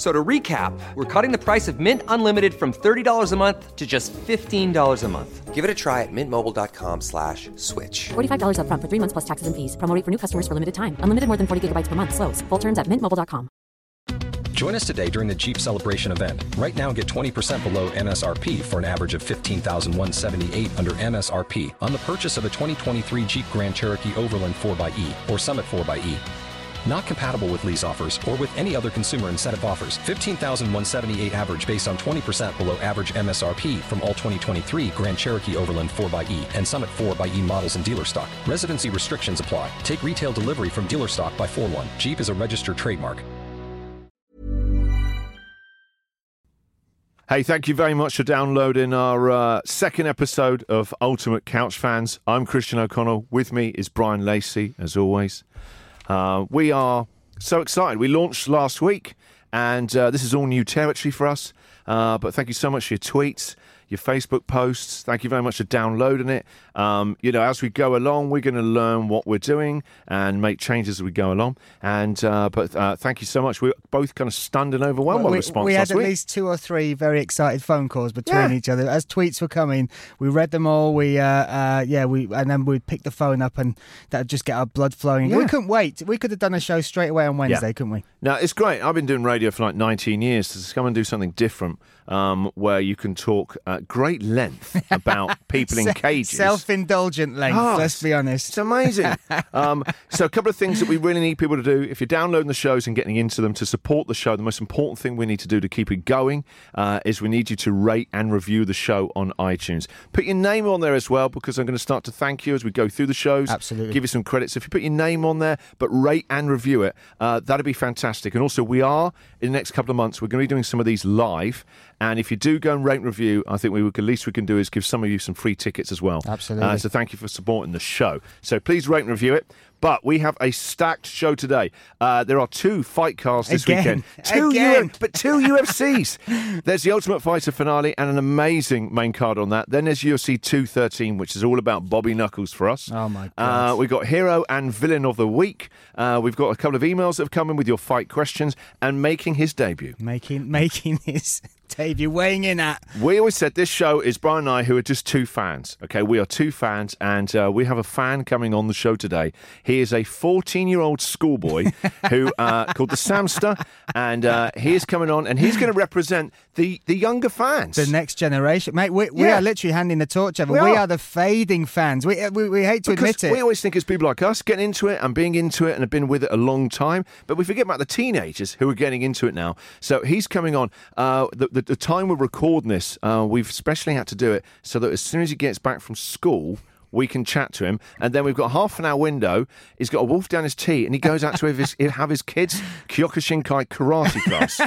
F- So to recap, we're cutting the price of Mint Unlimited from $30 a month to just $15 a month. Give it a try at mintmobile.com slash switch. $45 upfront for three months plus taxes and fees. Promo rate for new customers for limited time. Unlimited more than 40 gigabytes per month. Slows. Full terms at mintmobile.com. Join us today during the Jeep Celebration event. Right now, get 20% below MSRP for an average of 15178 under MSRP on the purchase of a 2023 Jeep Grand Cherokee Overland 4xE or Summit 4xE. Not compatible with lease offers or with any other consumer incentive offers. 15,178 average based on 20% below average MSRP from all 2023 Grand Cherokee Overland 4xE and Summit 4xE models in dealer stock. Residency restrictions apply. Take retail delivery from dealer stock by 4 1. Jeep is a registered trademark. Hey, thank you very much for downloading our uh, second episode of Ultimate Couch Fans. I'm Christian O'Connell. With me is Bryan Lacey, as always. Uh, we are so excited. We launched last week, and uh, this is all new territory for us. Uh, but thank you so much for your tweets, your Facebook posts. Thank you very much for downloading it. Um, you know, as we go along, we're going to learn what we're doing and make changes as we go along. And uh, but uh, thank you so much. We're both kind of stunned and overwhelmed by the we, response we had at week. least two or three very excited phone calls between Yeah. each other as tweets were coming. We read them all. We, uh, uh, yeah, we, and then we'd pick the phone up, and that'd just get our blood flowing. We couldn't wait. We could have done a show straight away on Wednesday, Yeah. couldn't we? Now it's great. I've been doing radio for like 19 years. So to come and do something different, um, where you can talk at great length about people in cages. Self-indulgent length. Oh, let's be honest. It's amazing. um, so, a couple of things that we really need people to do if you're downloading the shows and getting into them to support the show, the most important thing we need to do to keep it going uh, is we need you to rate and review the show on iTunes. Put your name on there as well because I'm going to start to thank you as we go through the shows. Absolutely. Give you some credits. If you put your name on there, but rate and review it, uh, that'd be fantastic. And also, we are in the next couple of months, we're going to be doing some of these live. And if you do go and rate and review, I think we would, the least we can do is give some of you some free tickets as well. Absolutely. Uh, so thank you for supporting the show. So please rate and review it. But we have a stacked show today. Uh, there are two fight cards this Again. weekend. Two Again. but two UFCs. there's the Ultimate Fighter finale and an amazing main card on that. Then there's UFC 213, which is all about Bobby Knuckles for us. Oh, my Uh, we've got Hero and Villain of the Week. Uh, we've got a couple of emails that have come in with your fight questions and making his debut. Making making his debut, weighing in at We always said this show is Brian and I who are just two fans. Okay, we are two fans, and uh, we have a fan coming on the show today. He is a 14 year old schoolboy who uh, called the Samster, and uh, he is coming on, and he's going to represent the the younger fans. the next generation, mate. We, we Yeah. are literally handing the torch over. We We, are. are. the fading fans. We we, we hate to Because admit it. we always think it's people like us getting into it and being into it and have been with it a long time, but we forget about the teenagers who are getting into it now. So he's coming on. Uh, the, the, the time we're recording this, uh, we've specially had to do it so that as soon as he gets back from school, we can chat to him, and then we've got half an hour window. He's got a wolf down his tee, and he goes out to have his, have his kids' Kyokushinkai karate class.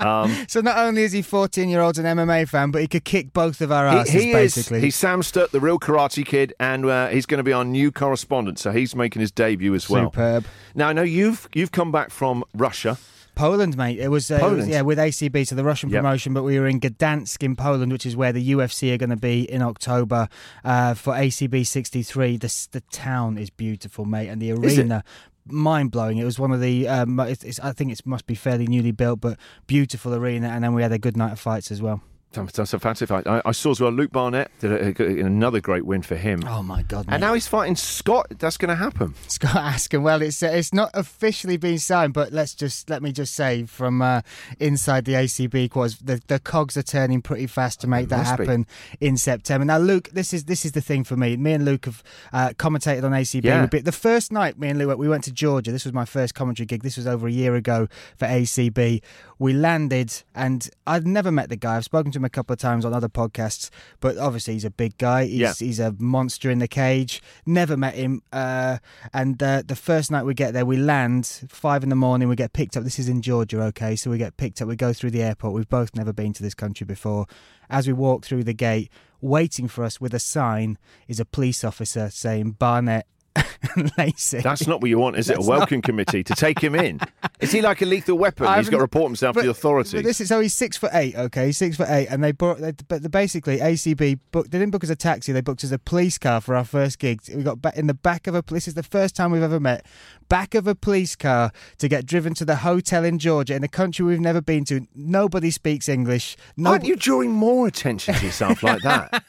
So not only is he 14 year old an MMA fan, but he could kick both of our asses, he, he basically. is. He's Samster, the real Karate Kid, and uh, he's going to be our new correspondent. So he's making his debut as well. Superb. Now I know you've you've come back from Russia. Poland, mate. It was, uh, it was- yeah, with ACB, so the Russian Yep. promotion, but we were in Gdansk in Poland, which is where the UFC are going to be in October uh, for ACB 63. The, the town is beautiful, mate, and the arena. Mind blowing! It was one of the. Um, it's, it's, I think it must be fairly newly built, but beautiful arena. And then we had a good night of fights as well. That's, a fantastic fight. I, I saw as well Luke Barnett did a, a, another great win for him. Oh my god! Mate. and now he's fighting Scott. That's going to happen. Scott Askham. Well, it's uh, it's not officially been signed, but let's just let me just say from uh, inside the ACB quarters, the the cogs are turning pretty fast to make that must be. happen in September. Now, Luke, this is this is the thing for me. Me and Luke have uh, commentated on ACB. Yeah. a bit. The first night, me and Luke, we went to Georgia. This was my first commentary gig. This was over a year ago for ACB. We landed, and I'd never met the guy. I've spoken to him a couple of times on other podcasts, but obviously he's a big guy. He's, Yeah. he's a monster in the cage. Never met him. Uh, and uh, the first night we get there, we land five in the morning. We get picked up. This is in Georgia, okay? So we get picked up. We go through the airport. We've both never been to this country before. As we walk through the gate, waiting for us with a sign is a police officer saying Barnett That's not what you want, is it? A That's welcome committee to take him in. Is he like a lethal weapon? I He's got to report himself to the authorities. But this is so he's six foot eight. Okay, he's six foot eight, and they brought. They, but the, basically, ACB booked. They didn't book us a taxi. They booked us a police car for our first gig. We got back in the back of a. This is the first time we've ever met. Back of a police car to get driven to the hotel in Georgia, in a country we've never been to. Nobody speaks English. No, Aren't you drawing more attention to yourself like that?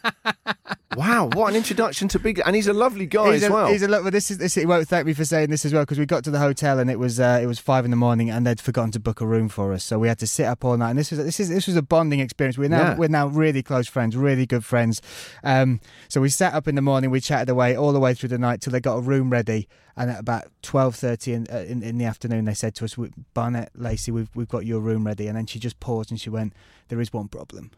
wow, what an introduction to big. And he's a lovely guy he's as a, well. He's a look, but this is this. He won't thank me for saying this as well because we got to the hotel and it was uh, it was five in the morning and they'd forgotten to book a room for us, so we had to sit up all night. And this was this is this was a bonding experience. We're now Yeah. we're now really close friends, really good friends. Um, so we sat up in the morning, we chatted away all the way through the night till they got a room ready. And at about twelve thirty in, uh, in in the afternoon, they said to us, "Barnett, Lacey, we've we've got your room ready." And then she just paused and she went, "There is one problem.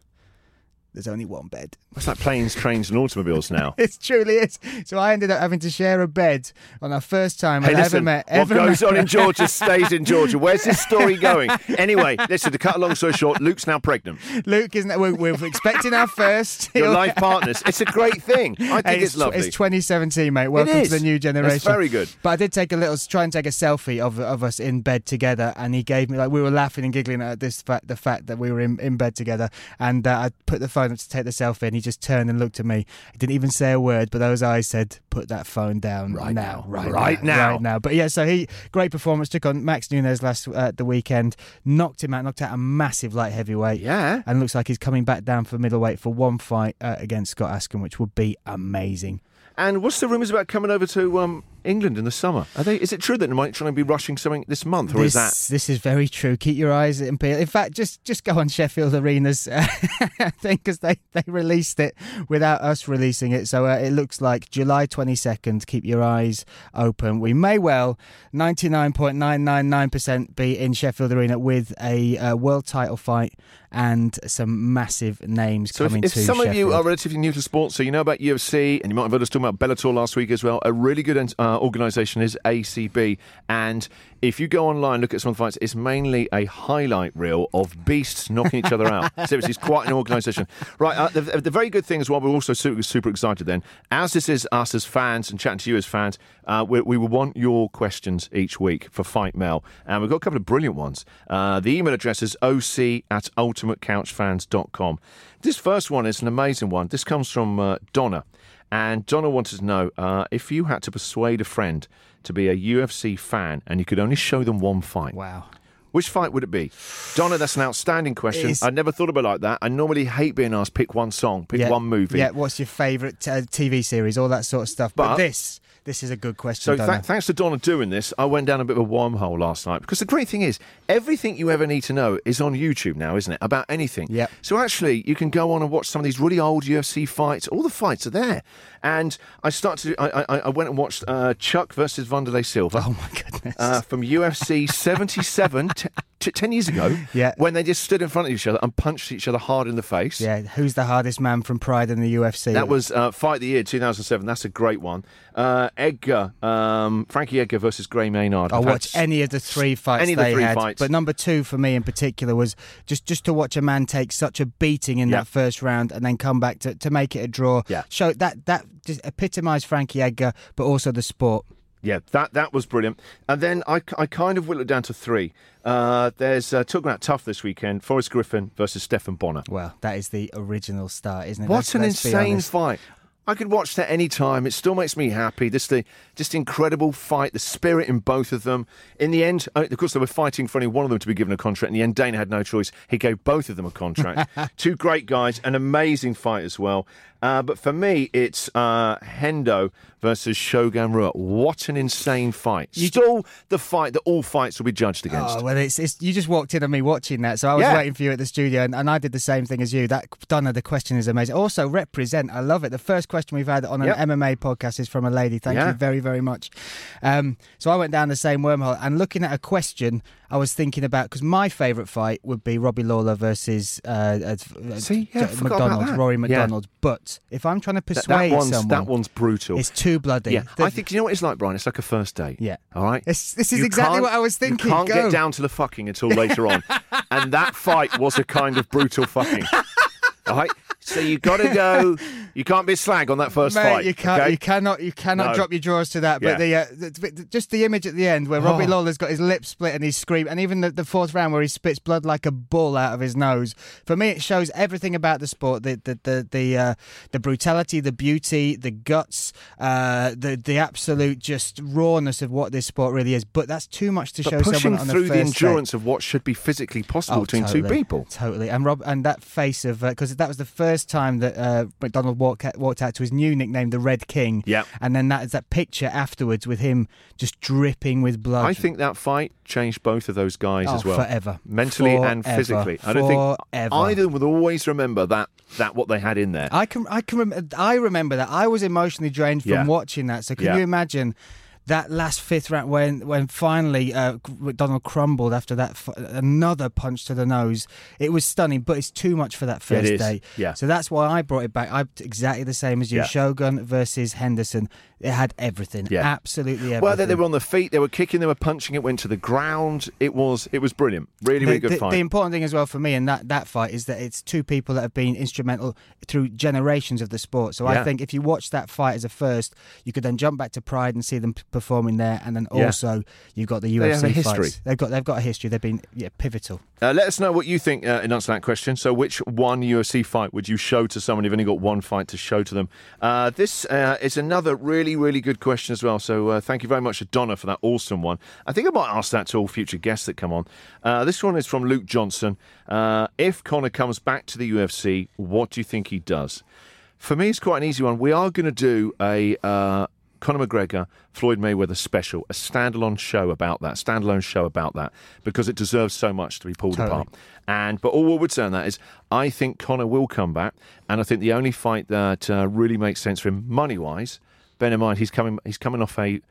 There's only one bed." It's like planes, trains, and automobiles now. It truly is. So I ended up having to share a bed on our first time Hey, I'd ever met. what Ever goes met. on in Georgia stays in Georgia. Where's this story going? Anyway, listen, to cut a long story short, Luke's now pregnant. Luke, isn't? We're, we're expecting our first. Your life partners. It's a great thing. I think Hey, it's, lovely. It's 2017, mate. Welcome to the new That's generation. very good. But I did take a little, try and take a selfie of of us in bed together, and he gave me like we were laughing and giggling at this fact, the fact that we were in, in bed together, and uh, I put the phone up to take the selfie, and he just turned and looked at me. He didn't even say a word, but those eyes said, "Put that phone down Right now, right, Right now, now." right now." But yeah, so he great performance. Took on Max Nunez last uh, the weekend, knocked him out, knocked out a massive light heavyweight. Yeah. and looks like he's coming back down for middleweight for one fight uh, against Scott Askham, which would be amazing. And what's the rumours about coming over to um, England in the summer? Are they? Is it true that they might try and be rushing something this month, or this, is that? this is very true. Keep your eyes in. In fact, just just go on Sheffield Arena's uh, thing because they, they released it without us releasing it. So uh, it looks like July 22nd. Keep your eyes open. We may well 99.999% be in Sheffield Arena with a uh, world title fight and some massive names So if, coming if to some of you are relatively new to sports, so you know about UFC, and you might have heard us talking about Bellator last week as well. A really good uh, organisation is ACB, and if you go online, look at some of the fights. It's mainly a highlight reel of beasts knocking each other out. Seriously, it's quite an organisation. Right, uh, the, the very good thing as well. We're also super, super excited. Then, as this is us as fans and chatting to you as fans, uh, we, we will want your questions each week for Fight Mail, and we've got a couple of brilliant ones. Uh, the email address is oc at ultimatecouchfans.com. This first one is an amazing one. This comes from uh, Donna. And Donna wanted to know uh, if you had to persuade a friend to be a UFC fan and you could only show them one fight. Wow. Which fight would it be? Donna, that's an outstanding question. I never thought about it like that. I normally hate being asked pick one song, pick yeah, one movie. Yeah, what's your favourite uh, TV series? All that sort of stuff. But, But- this, this is a good question. So th- thanks to Donna doing this, I went down a bit of a wormhole last night because the great thing is everything you ever need to know is on YouTube now, isn't it? About anything. Yeah. So actually, you can go on and watch some of these really old UFC fights. All the fights are there, and I started. To, I, I, I went and watched uh, Chuck versus Vanderlei Silva. oh my goodness. Uh, from UFC 77, t- t- 10 years ago, Yeah. when they just stood in front of each other and punched each other hard in the face. yeah, who's the hardest man from Pride in the UFC? That was uh, Fight of the Year 2007. That's a great one. Uh, Edgar, um, Frankie Edgar versus Gray Maynard. I'll watch any of the three fights any of the they three had. fights. But number two for me in particular was just just to watch a man take such a beating in Yeah. that first round and then come back to, to make it a draw. Yeah. Show that that just epitomised Frankie Edgar, but also the sport. Yeah, that that was brilliant. And then I, I kind of whittled it down to three. Uh, there's uh, talking about tough this weekend. Forrest Griffin versus Stephan Bonnar. Well, that is the original start, isn't it? What Let's- an let's insane fight! I could watch that any time. It still makes me happy. Just the just incredible fight, the spirit in both of them. In the end, uh, of course, they were fighting for only one of them to be given a contract. In the end, Dana had no choice. He gave both of them a contract. Two great guys, an amazing fight as well. Uh, but for me, it's uh, Hendo versus Shogun Rua. What an insane fight! Still, the fight that all fights will be judged against. Oh well, it's, it's you just walked in on me watching that, so I was Yeah. waiting for you at the studio, and, and I did the same thing as you. That Donna, the question is amazing. Also, represent, I love it. The first question we've had on an Yep. MMA podcast is from a lady. Thank Yeah. you very very much. Um, so I went down the same wormhole, and looking at a question, I was thinking about because my favourite fight would be Robbie Lawler versus uh, uh, See, yeah, I J- forgot about MacDonald. Rory Yeah. MacDonald. If I'm trying to persuade that, one's, someone, that one's brutal. it's too bloody. Yeah, The- I think you know what it's like, Bryan. It's like a first date. Yeah. All right. This- this is You exactly what I was thinking. You can't Go. get down to the fucking until later on, and that fight was a kind of brutal fucking. All right. So you've got to go You can't be a slag on that first Mate, fight. you can't, okay? you cannot, you cannot No. drop your drawers to that. But the, uh, the, the- just the image at the end where Robbie Oh. Lawler's got his lip split and he's screaming, and even the, the fourth round where he spits blood like a bull out of his nose. For me, it shows everything about the sport: the the the the, uh, the brutality, the beauty, the guts, uh, the the absolute just rawness of what this sport really is. But that's too much to But show pushing someone on through the the first day. endurance of what should be physically possible Oh, between totally, two people. Totally, and Rob, and that face of because that was the first time that uh, MacDonald walked out, walked out to his new nickname, the Red King. Yep. and then that is that picture afterwards with him just dripping with blood. I think that fight changed both of those guys Oh, as well, forever. mentally and Forever. physically. I don't think Forever. either would always remember that that what they had in there. I can, I can, rem- I remember that. I was emotionally drained from Yeah. watching that. So can Yeah. you imagine? That last fifth round, when when finally uh, MacDonald crumbled after that f- another punch to the nose, it was stunning. But it's too much for that first day. Yeah. So that's why I brought it back. I exactly the same as you. Yeah. Shogun versus Henderson. It had everything. Yeah. Absolutely everything. well, they, they were on the feet. They were kicking. They were punching. It went to the ground. It was it was brilliant. Really, really the, good the, fight. the important thing as well for me in that, that fight is that it's two people that have been instrumental through generations of the sport. So Yeah. I think if you watch that fight as a first, you could then jump back to Pride and see them performing there, and then Yeah. also you've got the UFC They have a history. fights. They've got they've got a history. They've been yeah pivotal. Uh, let us know what you think uh, in answer to that question. So, which one UFC fight would you show to someone? You've only got one fight to show to them. Uh, this uh, is another really, really good question as well. So, uh, thank you very much to Donna for that awesome one. I think I might ask that to all future guests that come on. Uh, this one is from Luke Johnson. Uh, if Conor comes back to the UFC, what do you think he does? For me, it's quite an easy one. We are going to do a uh, Conor McGregor, Floyd Mayweather special, a standalone show about that, standalone show about that, because it deserves so much to be pulled Totally. apart. And but all we would say on that is, I think Conor will come back, and I think the only fight that uh, really makes sense for him money wise, bear in mind he's coming he's coming off a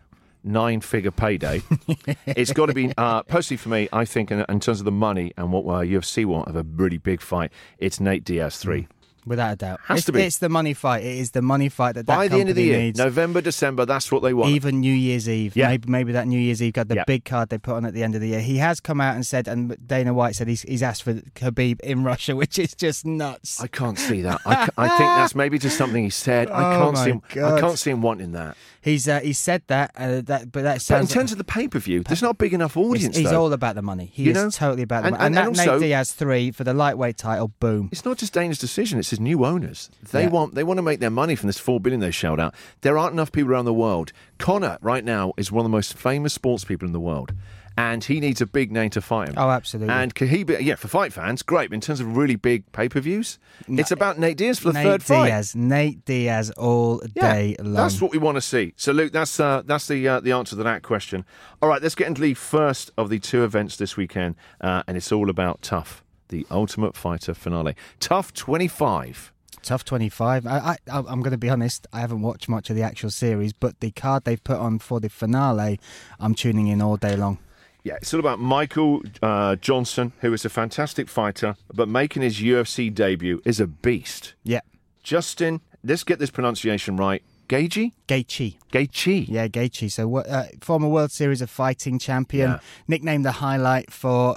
nine figure payday. it's got to be uh, personally for me. I think in, in terms of the money and what uh, UFC want of a really big fight, it's Nate Diaz three. Without a doubt, Has it's, to be. it's the money fight. It is the money fight that that By the end of the year, needs. November, December, that's what they want. Even New Year's Eve, Yeah. maybe maybe that New Year's Eve got the Yeah. big card they put on at the end of the year. He has come out and said, and Dana White said he's, he's asked for Khabib in Russia, which is just nuts. I can't see that. I, I think that's maybe just something he said. I Oh can't my see him. I can't see him wanting that. He's uh, he said that, uh, that but that But in sounds. terms of the pay per view, there's not a big enough audience. he's, he's all about the money. He You is know? totally about the And- money. and- And, and that also- Nate Diaz three for the lightweight title. Boom. It's not just Dana's decision; it's his new owners. They Yeah. want they want to make their money from this four billion they shelled out. There aren't enough people around the world. Conor right now is one of the most famous sports people in the world, and he needs a big name to fight him. Oh, absolutely. And can he be? Yeah, for fight fans, great. But in terms of really big pay per views, it's about Nate Diaz for the Nate third fight. Diaz, Nate Diaz, all Yeah, day long. That's what we want to see. So, Luke, that's uh, that's the uh, the answer to that question. All right, let's get into the first of the two events this weekend, uh, and it's all about TUF, the Ultimate Fighter finale. TUF twenty five. TUF 25. I, I, I'm going to be honest, I haven't watched much of the actual series, but the card they've put on for the finale, I'm tuning in all day long. Yeah, it's all about Michael uh, Johnson, who is a fantastic fighter, but making his UFC debut is a beast. Yeah. Justin, let's get this pronunciation right. Gagey? Gaethje. Gaethje. Yeah, Gaethje. So, what- uh, former World Series of Fighting champion, Yeah. nicknamed the highlight for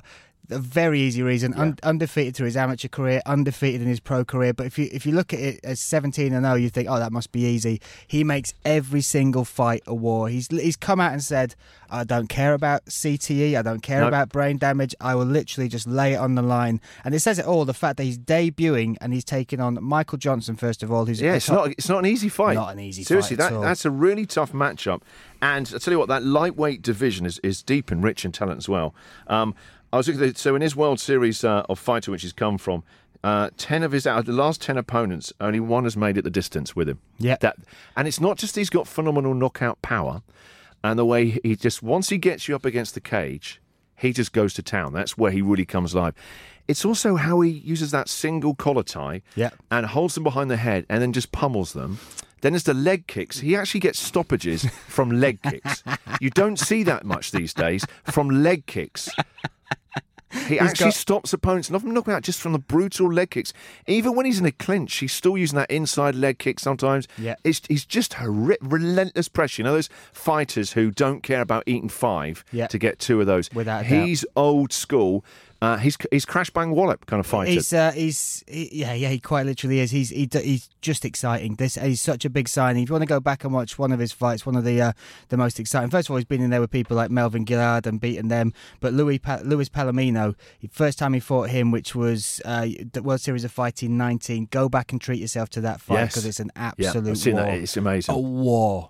a very easy reason. Un- undefeated through his amateur career, undefeated in his pro career. But if you if you look at it as 17 and 0, you think, oh, that must be easy. He makes every single fight a war. He's he's come out and said, I don't care about CTE, I don't care No. about brain damage. I will literally just lay it on the line. And it says it all. The fact that he's debuting and he's taking on Michael Johnson first of all, who's Yeah, it's top- not it's not an easy fight. Not an easy Seriously, fight at that that's a really tough matchup. And I tell you what, that lightweight division is, is deep and rich in talent as well. Um, I was looking at, so in his World Series uh, of fighter, which he's come from, uh, ten of his out the last ten opponents, only one has made it the distance with him. Yeah. that and it's not just he's got phenomenal knockout power, and the way he just once he gets you up against the cage, he just goes to town. That's where he really comes alive. It's also how he uses that single collar tie Yeah. and holds them behind the head and then just pummels them. Then there's the leg kicks. He actually gets stoppages from leg kicks. You don't see that much these days from leg kicks. He actually got- stops opponents, not from knocking out, just from the brutal leg kicks. Even when he's in a clinch, he's still using that inside leg kick sometimes. Yeah. It's, he's just horri- relentless pressure. You know those fighters who don't care about eating five Yeah. to get two of those? Without a doubt. He's old school. Uh, he's he's crash bang wallop kind of fighter. He's uh, he's he, yeah yeah he quite literally is. He's he, he's just exciting. This he's such a big signing. If you want to go back and watch one of his fights, one of the uh, the most exciting. First of all, he's been in there with people like Melvin Guillard and beaten them. But Louis pa- Luis Palomino, first time he fought him, which was uh, the World Series of Fighting 19. Go back and treat yourself to that fight Yes. because it's an yeah, absolute seen war. that. It's amazing. a war.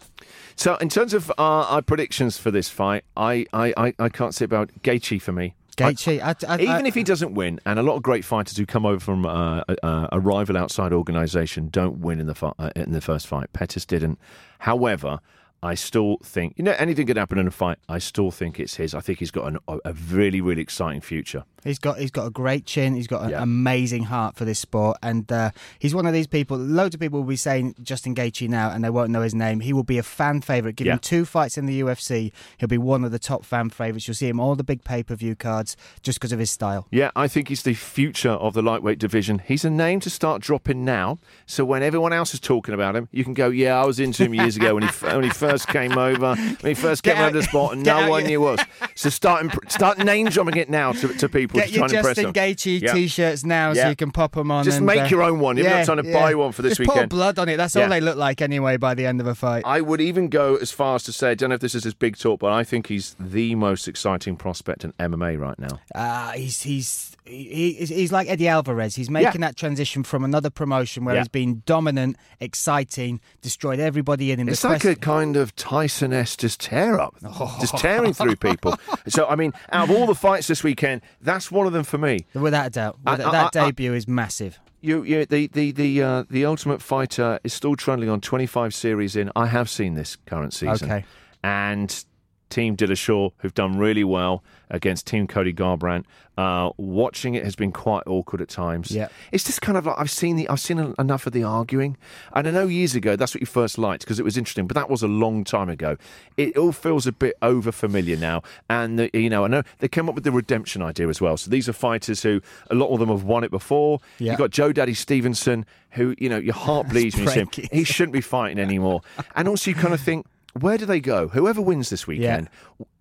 So, in terms of uh, our predictions for this fight, I, I, I, I can't say about Gaethje for me. Gaethje, I, I, Even if he doesn't win, and a lot of great fighters who come over from uh, a, a rival outside organisation don't win in the fi- uh, in the first fight. Pettis didn't. However, I still think you know anything could happen in a fight. I still think it's his. I think he's got an, a really really exciting future. He's got he's got a great chin. He's got an Yeah. amazing heart for this sport, and uh, he's one of these people. Loads of people will be saying Justin Gaethje now, and they won't know his name. He will be a fan favorite. Give Yeah. him two fights in the UFC, he'll be one of the top fan favorites. You'll see him all the big pay per view cards just because of his style. Yeah, I think he's the future of the lightweight division. He's a name to start dropping now. So when everyone else is talking about him, you can go, "Yeah, I was into him years ago when he f- when he first came over. When he first came over the spot, and no one knew was." So start imp- start name dropping it now to, to people Get to your try and impress Justin. Gaethje Yeah. t-shirts now, Yeah. so you can pop them on. Just and, make uh, your own one. You're not trying to yeah. buy one for this weekend. Just pour blood on it. That's Yeah. all they look like anyway. By the end of a fight. I would even go as far as to say, I don't know if this is his big talk, but I think he's the most exciting prospect in MMA right now. Uh, he's he's he, he's he's like Eddie Alvarez. He's making Yeah. that transition from another promotion where Yeah. he's been dominant, exciting, destroyed everybody in him. It's The like quest- a kind of Tyson S just tear up, just tearing through people. So, I mean, out of all the fights this weekend, that's one of them for me. without a doubt. I- that I- debut is massive. You, you, the the the uh, the Ultimate Fighter is still trundling on 25 series in. I have seen this current season, Okay. and Team Dillashaw, who've done really well against Team Cody Garbrandt. Uh, watching it has been quite awkward at times. Yeah. it's just kind of like I've seen the I've seen enough of the arguing, and I know years ago that's what you first liked because it was interesting, but that was a long time ago. It all feels a bit over familiar now, and the, you know I know they came up with the redemption idea as well. So these are fighters who a lot of them have won it before. Yeah. You've got Joe Daddy Stevenson, who you know your heart bleeds when you see him. He shouldn't be fighting anymore, and also you kind of think. Where do they go? Whoever wins this weekend,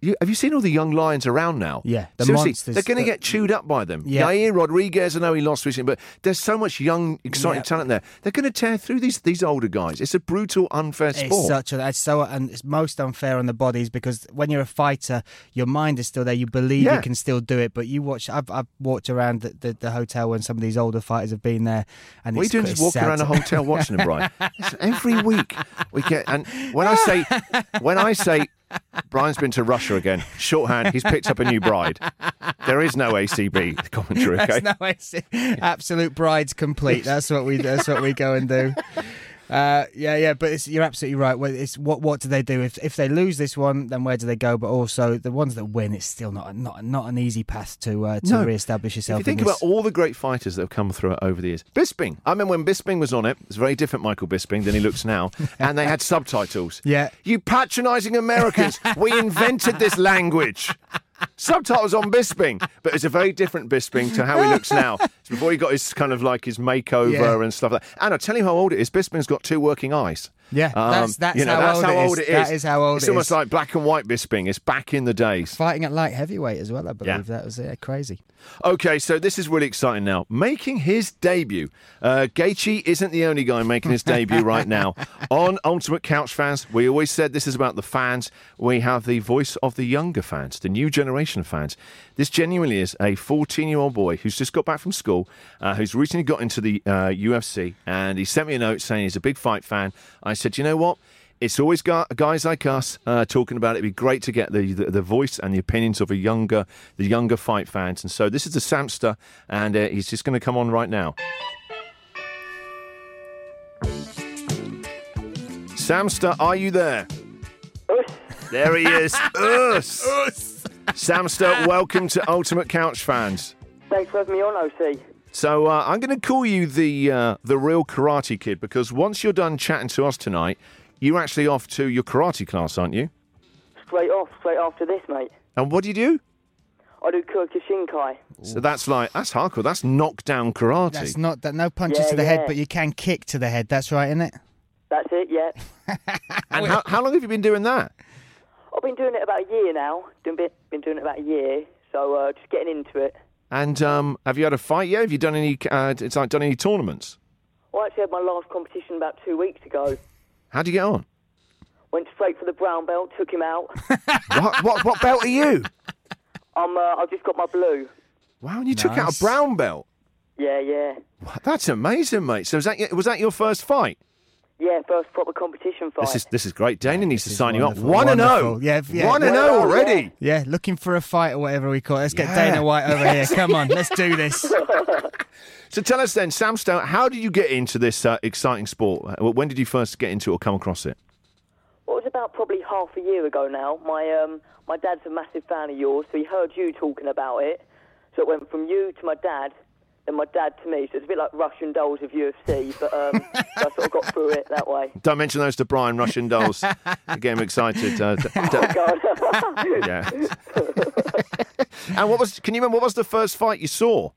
you, have you seen all the young lions around now? Yeah, the Seriously, monsters they're going to that- get chewed up by them. Yeah. Yair Rodriguez, I know he lost recently, but there's so much young, exciting Yeah. talent there. They're going to tear through these these older guys. It's a brutal, unfair sport. It's such a it's so and it's most unfair on the bodies because when you're a fighter, your mind is still there. You believe Yeah. you can still do it, but you watch. I've, I've walked around the, the, the hotel when some of these older fighters have been there, and what are you doing? Just walking around a hotel watching them, Bryan? Every week we get. And when I say, when I say, Bryan's been to Russia again. Shorthand. He's picked up a new bride. There is no ACB commentary. Okay. That's no, it's absolute bride's complete. That's what we. That's what we go and do. Uh, yeah, yeah, but it's, you're absolutely right. It's what what do they do if if they lose this one? Then where do they go? But also the ones that win, it's still not not not an easy path to uh, to No. re-establish If yourself. you think in about all the great fighters that have come through it over the years, Bisping. I remember when Bisping was on it. It's very different Michael Bisping than he looks now, and they had subtitles. Yeah. You patronising Americans! we invented this language. Subtitles on Bisping, but it's a very different Bisping to how he looks now. It's before he got his kind of like his makeover Yeah. and stuff like that. And I'll tell you how old it is. Bisping's got two working eyes. Yeah, that's- that's you know, how that's old how old it is. That is how old It's it almost is. like black and white Bisping. It's back in the days. fighting at light heavyweight as well, I believe Yeah. that was uh, crazy. Okay, so this is really exciting now. Making his debut. Uh, Gaethje isn't the only guy making his debut right now. On Ultimate Couch Fans, we always said this is about the fans. We have the voice of the younger fans, the new generation of fans. This genuinely is a 14 year old boy who's just got back from school, uh, who's recently got into the uh, UFC, and he sent me a note saying he's a big fight fan. I said, you know what? It's always gu- guys like us uh, talking about it. It'd be great to get the, the, the voice and the opinions of a younger, the younger fight fans. And so this is the Samster, and uh, he's just going to come on right now. Samster, are you there? There he is. Us. Samster, welcome to Ultimate Couch Fans. Thanks for having me on, OC. So uh, I'm going to call you the uh, the real Karate Kid because once you're done chatting to us tonight, you're actually off to your karate class, aren't you? Straight off, straight after this, mate. And what do you do? I do Kyokushinkai. So that's like that's hardcore. That's knockdown karate. That's not that. No punches Yeah, to the head, yeah. but you can kick to the head. That's right, isn't it? That's it, yeah. and how, how long have you been doing that? I've been doing it about a year now. Been, been been doing it about a year, so uh, just getting into it. And um, have you had a fight yet? Have you done any? Uh, it's like done any tournaments? I actually had my last competition about two weeks ago. How do you get on? Went straight for the brown belt, took him out. what, what what belt are you? I'm, uh, I've just got my blue. Wow, and you took out Nice. a brown belt. Yeah, yeah. That's amazing, mate. So was that your, was that your first fight? Yeah, first proper competition fight. This is this is great. Dana needs to This is sign you up. wonderful, One and zero. Yeah, yeah. One and zero already. Yeah, looking for a fight or whatever we call it. Let's get Yeah. Dana White over here. Come on, let's do this. So tell us then, Samster, how did you get into this uh, exciting sport? Uh, When did you first get into it or come across it? Well, it was about probably half a year ago now. My um, my dad's a massive fan of yours, so he heard you talking about it. So it went from you to my dad, then my dad to me. So it's a bit like Russian dolls of UFC, but um, so I sort of got through it that way. Don't mention those to Bryan, Russian dolls. Get him excited. Uh, d- d- God. yeah. and what was? Can you remember what was the first fight you saw?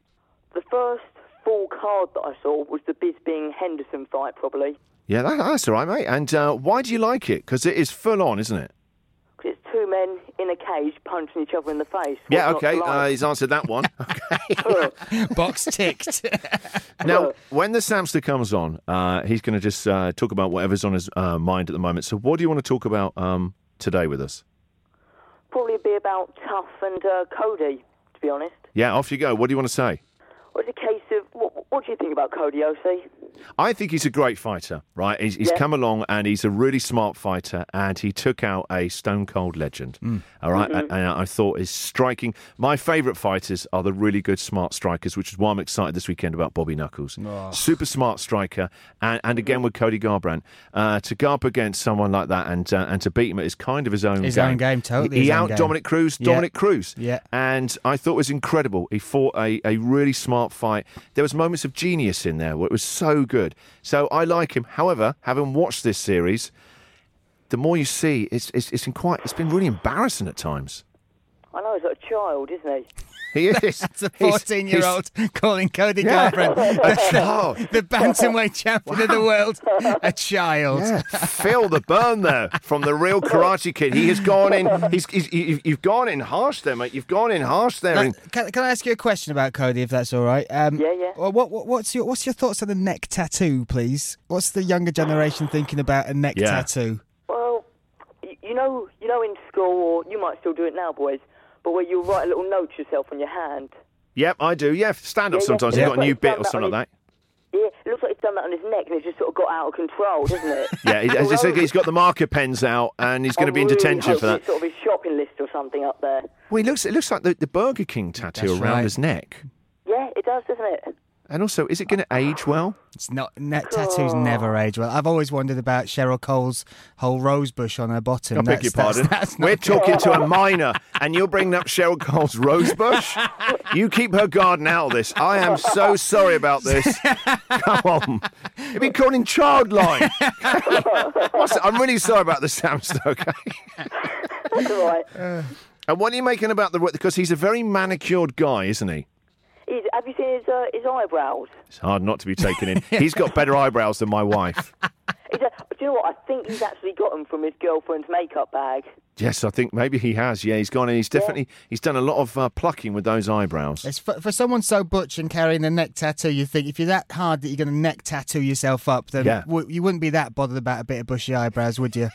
the first full card that I saw was the Bisping Henderson fight, probably. Yeah, that, that's all right, mate. And uh, why do you like it? Because it is full on, isn't it? 'Cause it's two men in a cage punching each other in the face. Yeah, What's okay. Uh, he's answered that one. Okay. Box ticked. now, when the Samster comes on, uh, he's going to just uh, talk about whatever's on his uh, mind at the moment. So, what do you want to talk about um, today with us? Probably be about TUF and uh, Cody, to be honest. Yeah, off you go. What do you want to say? Well, it's a case of what, what do you think about Cody OC? I think he's a great fighter, right? He's, he's Yeah. come along and he's a really smart fighter, and he took out a stone cold legend. All right? and, and I thought his striking. My favourite fighters are the really good, smart strikers, which is why I'm excited this weekend about Bobby Knuckles. Super smart striker, and, and again with Cody Garbrandt uh, to go up against someone like that and uh, and to beat him is kind of his own game. His game. own game, totally He, his he own out game. Dominick Cruz, Yeah. Dominick Cruz. Yeah. And I thought it was incredible. He fought a, a really smart fight. There was moments of genius in there it was so good. So I like him. However, having watched this series, the more you see, it's it's, it's been quite it's been really embarrassing at times. I know he's like a child, isn't he? He is. It's a He's- 14 year old calling Cody Yeah. Garbrandt A child. the bantamweight champion of the world a child. Yeah, feel the burn there from the real Karate Kid. He has gone in. He's, he's you- you've gone in harsh there, mate. You've gone in harsh there. Now, and- can, can I ask you a question about Cody, if that's all right? Um, Yeah, yeah. What, what, what's your what's your thoughts on the neck tattoo, please? What's the younger generation thinking about a neck Yeah. tattoo? Well, you know, you know, in school, or you might still do it now, boys. But where you write a little note to yourself on your hand. Yep, I do. Yeah, stand up Yeah, yeah. sometimes. Yeah. You've got a new bit or something like that. Yeah, it looks like he's done that on his neck, and it's just sort of got out of control, doesn't it? Yeah, he- as I said, he's got the marker pens out, and he's going to be in I really detention hope for that. It's sort of his shopping list or something up there. Well, he looks. It looks like the, the Burger King tattoo That's around right. his neck. Yeah, it does, doesn't it? And also, is it going to age well? It's not neck oh, tattoos never age well. I've always wondered about Cheryl Cole's whole rose bush on her bottom. I beg your that's- pardon. that's not We're good. talking to a minor, and you're bringing up Cheryl Cole's rosebush. You keep her garden out of this. I am so sorry about this. Come on, you've been called in childline. What's- I'm really sorry about the Samster. Okay. That's all right. And what are you making about the? Because he's a very manicured guy, isn't he? He's, have you seen his uh, his eyebrows? It's hard not to be taken in. He's got better eyebrows than my wife. A, do you know what? I think he's actually got them from his girlfriend's makeup bag. Yes, I think maybe he has. Yeah, he's gone in. He's definitely he's done a lot of uh, plucking with those eyebrows. It's for, for someone so butch and carrying a neck tattoo, you think if you're that hard that you're going to neck tattoo yourself up, then Yeah. w- you wouldn't be that bothered about a bit of bushy eyebrows, would you?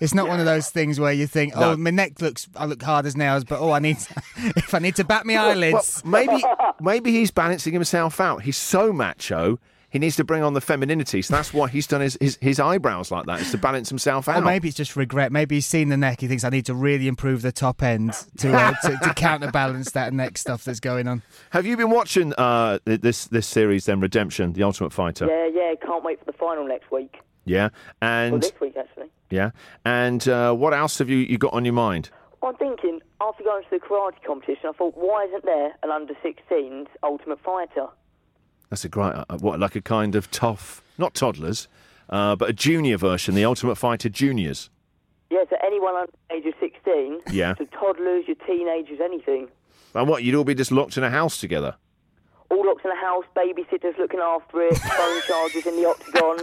It's not one of those things where you think, No. "Oh, my neck looks, I look hard as nails," but oh, I need, to, if I need to bat my Well, eyelids. maybe maybe he's balancing himself out. He's so macho. He needs to bring on the femininity. So that's why he's done his, his, his eyebrows like that, is to balance himself Or out. maybe it's just regret. Maybe he's seen the neck. He thinks I need to really improve the top end to uh, to, to counterbalance that neck stuff that's going on. Have you been watching uh, this this series then, Redemption, The Ultimate Fighter? Yeah, yeah. Can't wait for the final next week. Yeah. Well, And this week actually. yeah. And uh, what else have you, you got on your mind? I'm thinking after going to the karate competition, I thought, why isn't there an under 16s Ultimate Fighter? That's a great uh, what like a kind of tough, not toddlers, uh, but a junior version, the Ultimate Fighter Juniors. Yeah, so anyone under the age of 16. Yeah. So toddlers, your teenagers, anything. And what you'd all be just locked in a house together. All locked in a house, babysitters looking after it, phone chargers in the octagon.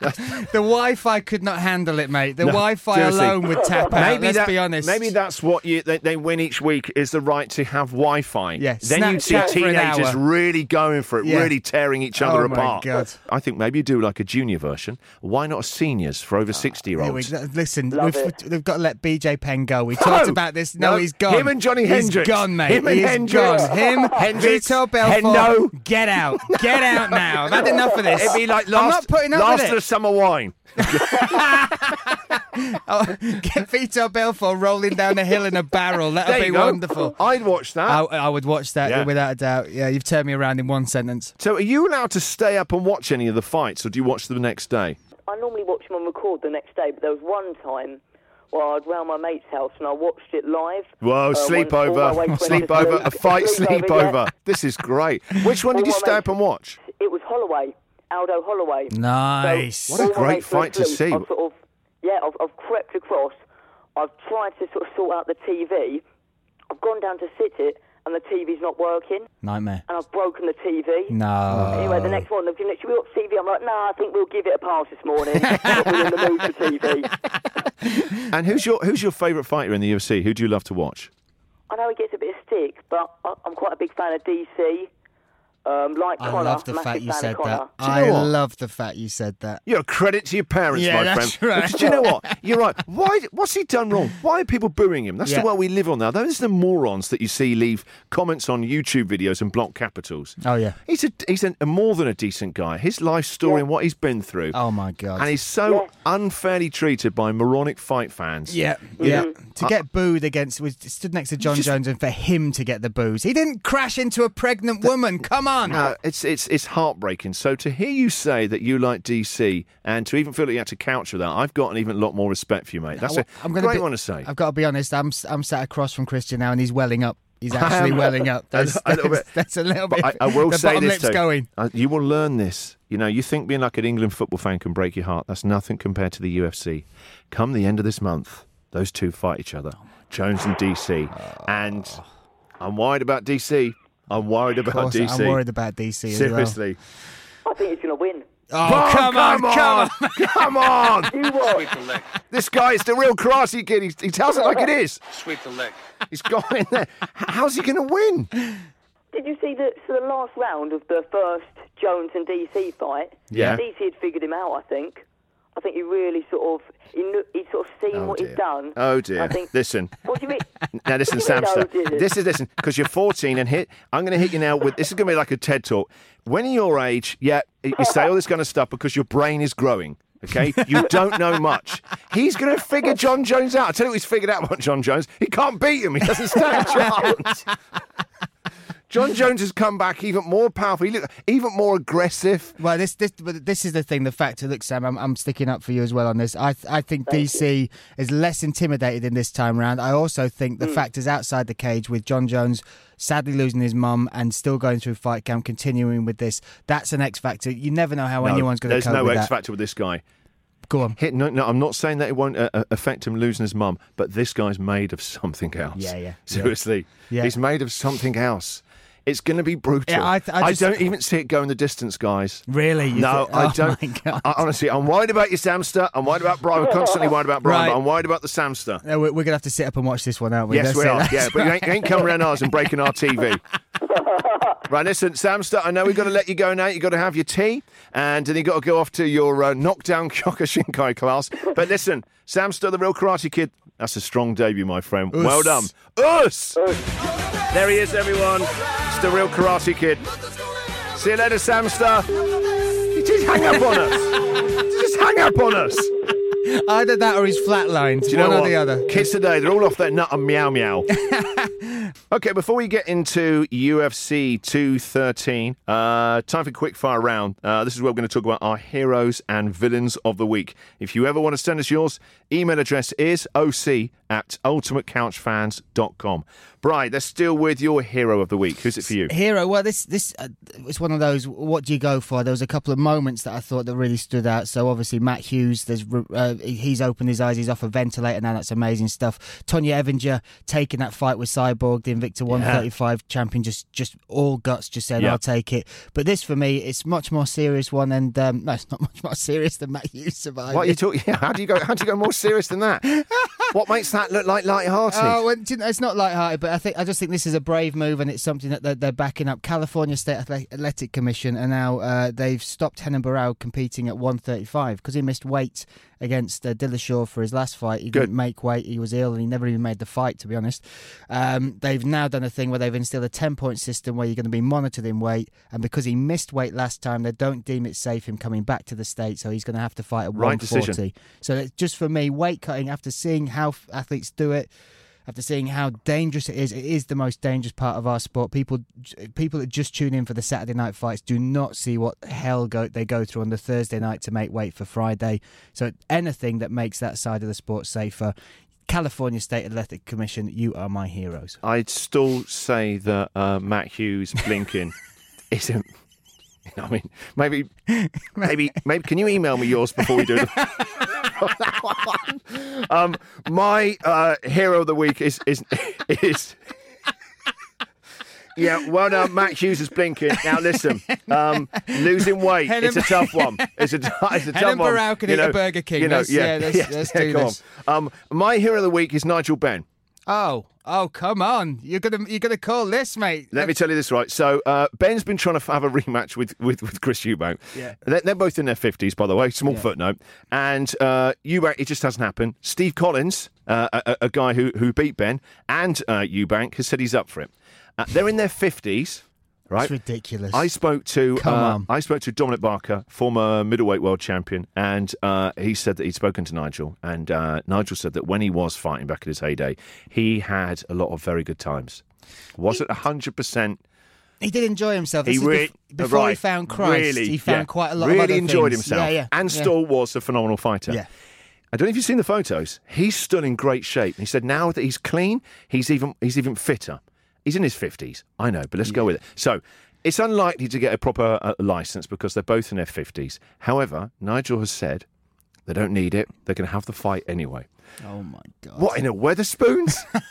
The Wi-Fi could not handle it, mate. The No, Wi-Fi seriously. alone would tap out. Maybe Let's that, be honest. Maybe that's what you, they, they win each week is the right to have Wi-Fi. Yeah, Then you'd see Snapchat for an teenagers really going for it, Yeah. really tearing each other Oh my apart. God. I think maybe you do like a junior version. Why not seniors for over ah, sixty-year-olds? go. Listen, we've, we've got to let BJ Penn go. We talked No. about this. No, No. he's gone. Him and Johnny He's Hendricks. gone, mate. Him and He's Hendricks. gone. Him, Hendricks. Vitor Belfort. Hendo. Get out. Get out now. I've had enough of this. It'd be like I'm not putting up last with of summer wine. Oh, get Vitor Belfort rolling down a hill in a barrel. That There would be wonderful. I'd watch that. I, I would watch that Yeah. without a doubt. Yeah, you've turned me around in one sentence. So, are you allowed to stay up and watch any of the fights, or do you watch them the next day? I normally watch them on record the next day, but there was one time where I'd round my mate's house and I watched it live. Whoa, uh, sleepover, when- all my mates went to sleepover, a fight Sleepover, sleepover. yeah. This is great. Which one did All you stay up and watch? It was Holloway, Aldo Holloway. Nice. So, What a great fight to see. I've sort of, yeah, I've, I've crept across. I've tried to sort of sort out the TV. I've gone down to sit it, and the TV's not working, Nightmare. and I've broken the TV. No. Anyway, the next one, they've been, should we watch TV? I'm like, nah, I think we'll give it a pass this morning. Not really in the mood for TV. And who's your who's your favourite fighter in the UFC? Who do you love to watch? I know he gets a bit of stick, but I- I'm quite a big fan of DC. Um, like I Connor, love the fact you said that. Do you know I what? love the fact you said that. You're a credit to your parents, Yeah, my that's friend. right. Because do you know what? You're right. Why? What's he done wrong? Why are people booing him? That's Yeah. the world we live on now. Those are the morons that you see leave comments on YouTube videos and block capitals. Oh, yeah. He's a he's a, a more than a decent guy. His life story and what he's been through. Oh, my God. And he's so unfairly treated by moronic fight fans. Yeah, yeah. To get booed against, we stood next to Jon Just- Jones, and for him to get the booze, he didn't crash into a pregnant woman. Come on. No, it's it's it's heartbreaking. So to hear you say that you like DC and to even feel that you had to couch with that, I've got an even lot more respect for you, mate. That's a I'm gonna great be- one to say. I've got to be honest. I'm I'm sat across from Christian now, and he's welling up. He's actually welling up. That's, a little bit. that's a little bit. I, I will the say bottom this lip's too. going. Uh, you will learn this. You know, you think being like an England football fan can break your heart. That's nothing compared to the UFC. Come the end of this month, those two fight each other, Jones and DC, and I'm worried about DC. I'm worried about course, DC. I'm worried about DC as well. Seriously. I think he's going to win. Oh, come, on, come on. come on! You what? This guy is the real karate kid. He, he tells it like it is. Sweep the leg. He's got in there. How's he going to win? Did you see the so the last round of the first Jones and DC fight? Yeah. DC had figured him out. I think. I think he really sort of he'd sort of seen Oh, what dear. he'd done. Oh dear. I think. Listen. What do you mean? Now listen, What do you mean, Samster. oh. This is listen because you're 14 and hit. I'm going to hit you now with this is going to be like a TED talk. When you're your age, yeah, you say all this kind of stuff because your brain is growing. Okay, you don't know much. He's going to figure Jon Jones out. I tell you, what he's figured out about Jon Jones. He can't beat him. He doesn't stand a chance. Jon Jones has come back even more powerful. He look even more aggressive. Well, this this but this is the thing. The factor. Look, Sam, I'm, I'm sticking up for you as well on this. I I think DC is less intimidated in this time round. I also think the factors outside the cage with Jon Jones sadly losing his mum and still going through fight camp, continuing with this. That's an X factor. You never know how No, anyone's going to come. there's no X that. factor with this guy. Go on. Hit, no, no, I'm not saying that it won't uh, uh, affect him losing his mum, but this guy's made of something else. Yeah, yeah, yeah. Seriously, Yeah. he's made of something else. It's going to be brutal. Yeah, I th- I just- don't even see it going the distance, guys. Really? You No, thi- I oh don't. My God. I- honestly, I'm worried about your Samster. I'm worried about Bryan. I'm constantly worried about Bryan, Right. but I'm worried about the Samster. No, we're, we're gonna have to sit up and watch this one, aren't we? Yes, That's we are. That's Yeah, but you ain't, you ain't coming around ours and breaking our TV. right, listen, Samster, I know we've got to let you go now. You've got to have your tea, and then you've got to go off to your uh, knockdown Kyokushinkai class. But listen, Samster, the real Karate Kid, that's a strong debut, my friend. Well done. Us! There he is, everyone. The real Karate Kid. See you later, Samster. He just hang up on us. He just hang up on us. Either that or he's flatlined. Do you one know or what? the other. Kids today, they're all off their nut and meow meow. okay, before we get into UFC 213, uh, time for a quick fire round. Uh, this is where we're going to talk about our heroes and villains of the week. If you ever want to send us yours, email address is oc at ultimatecouchfans.com. Bri, they're still with your hero of the week. Who's it for you? Hero. Well, this this uh, it's one of those. What do you go for? There was a couple of moments that I thought that really stood out. So obviously Matt Hughes, there's uh, he's opened his eyes. He's off a ventilator now. That's amazing stuff. Tonya Evinger taking that fight with Cyborg, the Invicta 135 champion, just just all guts. Just said, Yeah. I'll take it. But this for me, it's much more serious one, and um, no, it's not much more serious than Matt Hughes surviving. What are you talking? Yeah, how do you go? How do you go more serious than that? what makes that look like light-hearted? Oh, well, do you know, it's not light-hearted, but I think I just think this is a brave move, and it's something that they're, they're backing up. California State Athletic Commission, and now uh, they've stopped Renan Barão competing at 135 because he missed weight against uh, Dillashaw for his last fight. He Good. didn't make weight; he was ill, and he never even made the fight. To be honest, um, they've now done a thing where they've instilled a 10-point system where you're going to be monitored in weight, and because he missed weight last time, they don't deem it safe him coming back to the state, so he's going to have to fight at Right 140. decision. So just for me, weight cutting after seeing how athletes do it, after seeing how dangerous it is, it is the most dangerous part of our sport. People, people that just tune in for the Saturday night fights do not see what hell go they go through on the Thursday night to make weight for Friday. So anything that makes that side of the sport safer. California State Athletic Commission, you are my heroes. I'd still say that uh, Matt Hughes blinking isn't. I mean, maybe, maybe, maybe. Can you email me yours before we do the, that one? Um, my uh, hero of the week is is is. Yeah, well done. Matt Hughes is blinking. Now listen, um, losing weight, it's a tough one. It's a, it's a tough Helen one. Barrow can You eat a Burger King. You know, Let's- yeah, yeah, let's- let's do this. on. Um, my hero of the week is Nigel Benn. Oh, oh, come on! You're gonna you're gonna call this, mate. Let me tell you this right. So uh, Benn's been trying to have a rematch with, with, with Chris Eubank. Yeah. They're, they're both in their fifties, by the way. Small footnote. And uh, Eubank, it just hasn't happened. Steve Collins, uh, a, a- a guy who who beat Ben, and uh, Eubank has said he's up for it. Uh, they're in their fifties. Right, It's ridiculous. I spoke to Come uh, on. I spoke to Dominic Barker, former middleweight world champion, and uh, he said that he'd spoken to Nigel, and uh, Nigel said that when he was fighting back in his heyday, he had a lot of very good times. Wasn't hundred percent. He did enjoy himself. He This is re- before right, he found Christ. really, he found yeah, quite a lot Really enjoyed things. himself, Yeah, yeah, and yeah. still was a phenomenal fighter. Yeah. I don't know if you've seen the photos. He's still in great shape. He said now that he's clean, he's even he's even fitter. He's in his fifties. I know, but let's go with it. So. It's unlikely to get a proper uh, license because they're both in their 50s. However, Nigel has said they don't need it. They're going to have the fight anyway. Oh my god! What, in a Wetherspoons?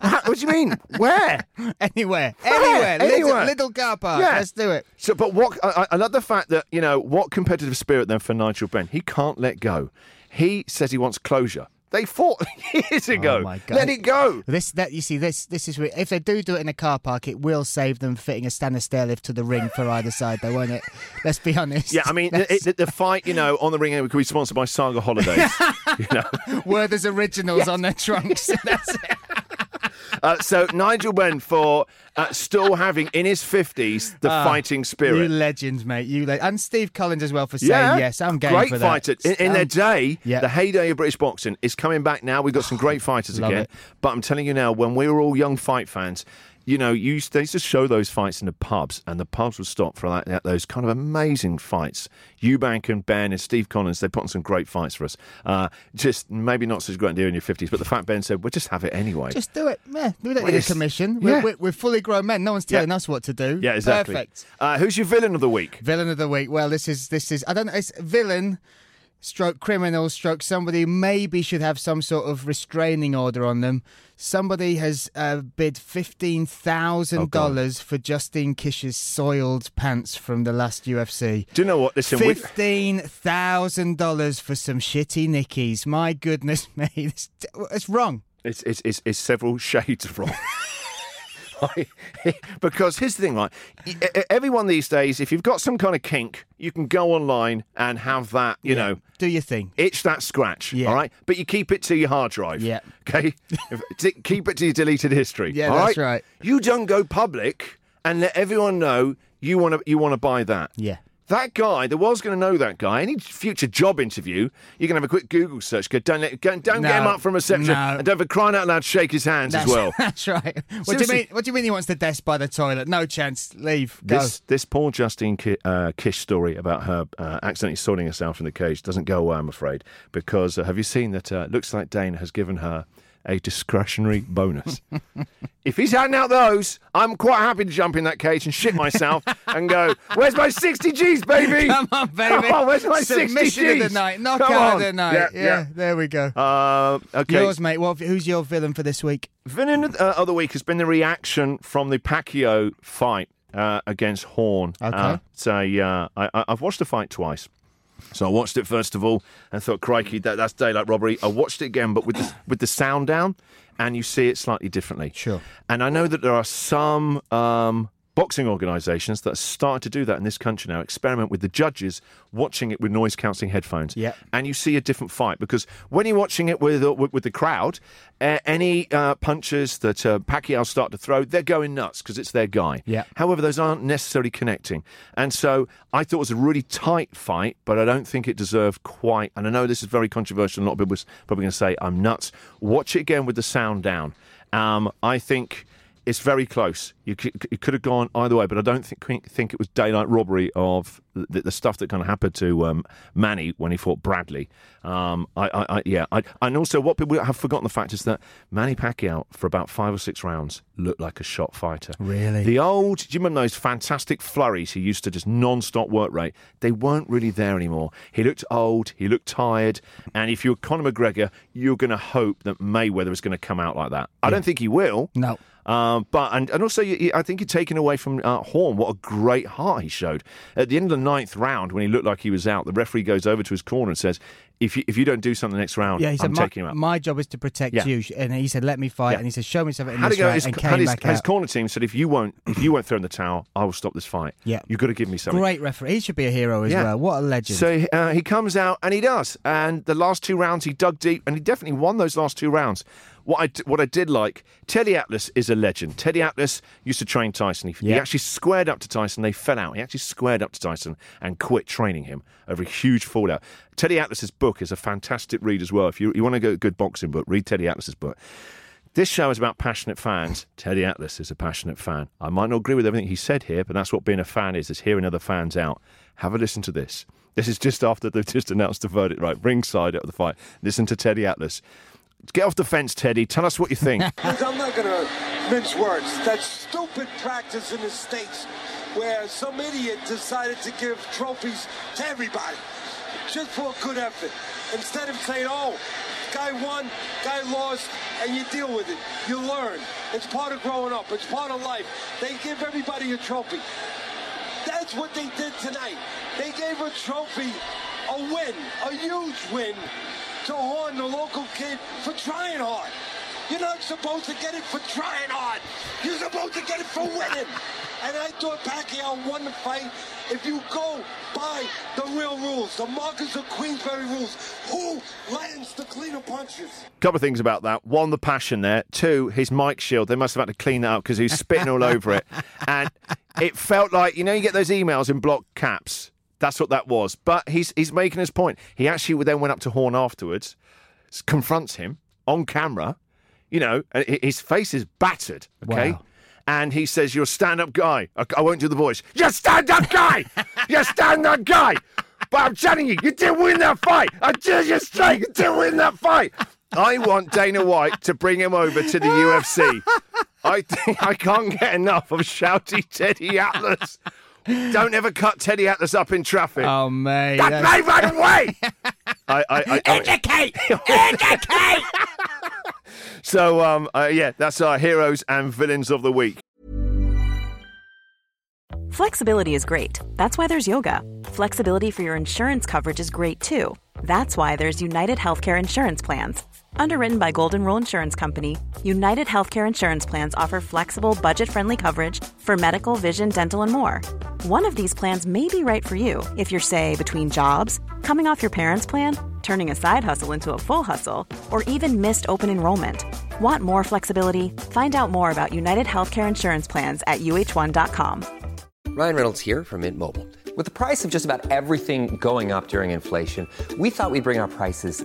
what, what do you mean? Where? Anywhere, anywhere, little, Anywhere. little car park. Yeah. Let's do it. So, but what I, I- I love the fact that you know what competitive spirit then for Nigel Benn. He can't let go. He says he wants closure. They fought years oh ago. Oh my God. Let it go. This that you see this this is re- if they do do it in a car park, it will save them fitting a stand stair lift to the ring for either side, though, won't it? Let's be honest. Yeah, I mean the, it, the fight, you know, on the ring could be sponsored by Saga Holidays. you know, Werther's originals on their trunks. That's it. Uh, so Nigel went for uh, still having in his fifties the fighting spirit. You legend, mate. You le- and Steve Collins as well for saying Yeah, yes. I'm game great for that. fighter. In, in their Um, day, yeah. the heyday of British boxing is coming back now. We've got some great fighters again. it. But I'm telling you now, when we were all young fight fans, you know, you used, they used to show those fights in the pubs, and the pubs would stop for that, that- those kind of amazing fights. Eubank and Benn and Steve Collins, they put on some great fights for us. Uh, just maybe not such a great idea in your 50s, but the fact Benn said, we'll just have it anyway. Just do it. Yeah, we don't need a commission. We're, we're, we're fully grown men. No one's telling us what to do. yeah, exactly. Perfect. Uh, who's your villain of the week? Villain of the week. Well, this is this is I don't know. It's villain, stroke criminal, stroke somebody who maybe should have some sort of restraining order on them. Somebody has uh, bid fifteen thousand Oh, dollars for Justine Kish's soiled pants from the last UFC. Do you know what? Listen, Fifteen thousand dollars for some shitty nickies. My goodness me, it's, it's wrong. It's, it's, it's, it's several shades of because here's the thing, right? Everyone these days, if you've got some kind of kink, you can go online and have that, you know, Do your thing. itch that scratch, Yeah. all right? But you keep it to your hard drive. Yeah. Okay? Keep it to your deleted history. Yeah, that's right. You don't go public and let everyone know you want to you want to buy that. Yeah. That guy, the world's going to know that guy. Any future job interview, you can have a quick Google search. Go, don't let, go, don't get him up from reception, no. and don't for crying out loud shake his hands That's, as well. that's right. What do you mean? What do you mean he wants the desk by the toilet? No chance. Leave. Go. This this poor Justine Ki- uh, Kish story about her uh, accidentally sorting herself in the cage doesn't go away, I'm afraid, because uh, have you seen that? Uh, looks like Dana has given her a discretionary bonus. if he's handing out those, I'm quite happy to jump in that cage and shit myself and go, "Where's my 60 G's, baby? Come on, baby. Come on, where's my 60 Submission G's? of the night. Knockout Come on. of the night. Yeah, Yeah, yeah. there we go. Uh, okay. Yours, mate. What, who's your villain for this week? Villain uh, of the week has been the reaction from the Pacquiao fight uh, against Horn. Okay. Uh, so uh, I, I- I've watched the fight twice. So I watched it first of all and thought, crikey, that, that's daylight robbery. I watched it again, but with the, with the sound down, and you see it slightly differently. Sure. And I know that there are some um, boxing organisations that are starting to do that in this country now, experiment with the judges watching it with noise cancelling headphones. Yep. And you see a different fight because when you're watching it with, uh, with, with the crowd, uh, any uh, punches that uh, Pacquiao start to throw, they're going nuts because it's their guy. Yeah. However, those aren't necessarily connecting. And so I thought it was a really tight fight, but I don't think it deserved quite. And I know this is very controversial. A lot of people are probably going to say I'm nuts. Watch it again with the sound down. Um, I think it's very close. You could, it could have gone either way, but I don't think think it was daylight robbery of the, the stuff that kind of happened to um, Manny when he fought Bradley. Um, I, I, I, yeah, I, and also what people have forgotten the fact is that Manny Pacquiao for about five or six rounds looked like a shot fighter. Really? The old, do you remember those fantastic flurries he used to just non-stop work rate? They weren't really there anymore. He looked old, he looked tired, and if you're Conor McGregor, you're going to hope that Mayweather is going to come out like that. I don't think he will. No. Um, but and, and also, you, I think you're taking away from uh, Horn what a great heart he showed at the end of the ninth round when he looked like he was out. The referee goes over to his corner and says, "If you if you don't do something next round, Yeah, he said, I'm my, taking you out." my job is to protect Yeah. you. And he said, let me fight. Yeah. And he said, show me something in How this go? round. His, and came his, back his out. corner team said, "If you won't, if you won't throw in the towel, I will stop this fight. Yeah. you've got to give me something." Great referee. He should be a hero as Yeah. well. What a legend. So uh, he comes out and he does. And the last two rounds, he dug deep and he definitely won those last two rounds. What I, what I did like, Teddy Atlas is a legend. Teddy Atlas used to train Tyson. He, he actually squared up to Tyson. They fell out. He actually squared up to Tyson and quit training him over a huge fallout. Teddy Atlas's book is a fantastic read as well. If you, you want to go a good boxing book, read Teddy Atlas's book. This show is about passionate fans. Teddy Atlas is a passionate fan. I might not agree with everything he said here, but that's what being a fan is, is hearing other fans out. Have a listen to this. This is just after they've just announced the verdict, right? Ringside at the fight. Listen to Teddy Atlas. Get off the fence, Teddy. Tell us what you think. I'm not going to mince words. That stupid practice in the States where some idiot decided to give trophies to everybody just for a good effort. Instead of saying, oh, guy won, guy lost, and you deal with it. You learn. It's part of growing up. It's part of life. They give everybody a trophy. That's what they did tonight. They gave a trophy, a win, a huge win to Horn, the local kid, for trying hard. You're not supposed to get it for trying hard. You're supposed to get it for winning. And I thought Pacquiao won the fight. If you go by the real rules, the Marquess of Queensberry rules, who lands the cleaner punches? couple of things about that. One, the passion there. Two, his mic shield. They must have had to clean that up because he was spitting all over it. And it felt like, you know, you get those emails in block caps. That's what that was. But he's he's making his point. He actually then went up to Horn afterwards, confronts him on camera. You know, and his face is battered. Okay. Wow. And he says, You're a stand up guy. I, I won't do the voice. You're a stand up guy. You're a stand up guy. But I'm telling you, you didn't win that fight. I tell you straight, you didn't win that fight. I want Dana White to bring him over to the UFC. I think I can't get enough of shouty Teddy Atlas. Don't ever cut Teddy Atlas up in traffic. oh, mate. that may run away. I, I, I, indicate, indicate. So, um, uh, yeah, that's our heroes and villains of the week. Flexibility is great. That's why there's yoga. Flexibility for your insurance coverage is great too. That's why there's United Healthcare Insurance Plans. Underwritten by Golden Rule Insurance Company, United Healthcare Insurance Plans offer flexible, budget friendly coverage for medical, vision, dental, and more. One of these plans may be right for you if you're, say, between jobs, coming off your parents' plan, turning a side hustle into a full hustle, or even missed open enrollment. Want more flexibility? Find out more about United Healthcare Insurance Plans at uh1.com. Ryan Reynolds here from Mint Mobile. With the price of just about everything going up during inflation, we thought we'd bring our prices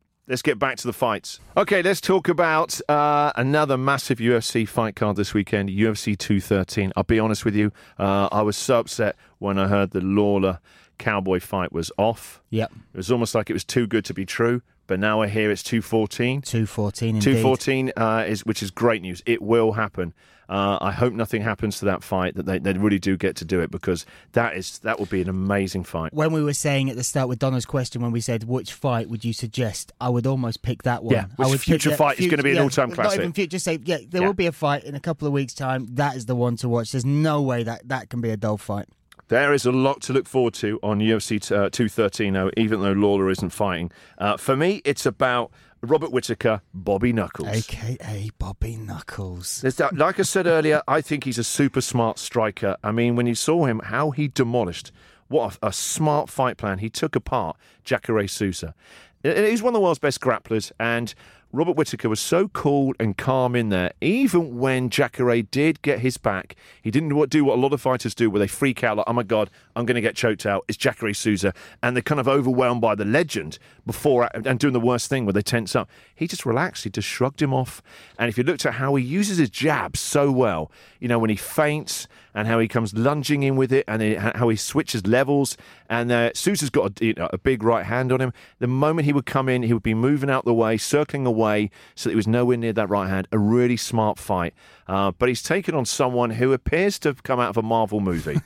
let's get back to the fights. Okay, let's talk about uh, another massive UFC fight card this weekend, UFC 213. I'll be honest with you, uh, I was so upset when I heard the Lawler Cowboy fight was off. Yep. It was almost like it was too good to be true. But now I hear it's 214. 214 indeed. 214 uh, is which is great news. It will happen. Uh, I hope nothing happens to that fight. That they, they really do get to do it because that is that would be an amazing fight. When we were saying at the start with Donna's question, when we said which fight would you suggest, I would almost pick that one. Yeah, I which would future fight is gonna be an yeah, all-time Not classic. even future. Just say yeah, there Yeah. will be a fight in a couple of weeks' time. That is the one to watch. There's no way that that can be a dull fight. There is a lot to look forward to on UFC uh, 213, though, even though Lawler isn't fighting. Uh, for me, it's about Robert Whitaker, Bobby Knuckles. AKA Bobby Knuckles. That, like I said earlier, I think he's a super smart striker. I mean, when you saw him, how he demolished, what a, a smart fight plan. He took apart Jacare Souza. He's one of the world's best grapplers, and Robert Whitaker was so cool and calm in there. Even when Jacare did get his back, he didn't do what a lot of fighters do, where they freak out like, "Oh my god, I'm going to get choked out." It's Jacare Souza, and they're kind of overwhelmed by the legend before and doing the worst thing where they tense up. He just relaxed. He just shrugged him off. And if you looked at how he uses his jab so well, you know when he feints and how he comes lunging in with it, and how he switches levels. And uh, Souza's got a, you know, a big right hand on him. The moment he would come in, he would be moving out the way, circling away, so that he was nowhere near that right hand. A really smart fight. Uh, but he's taken on someone who appears to have come out of a Marvel movie.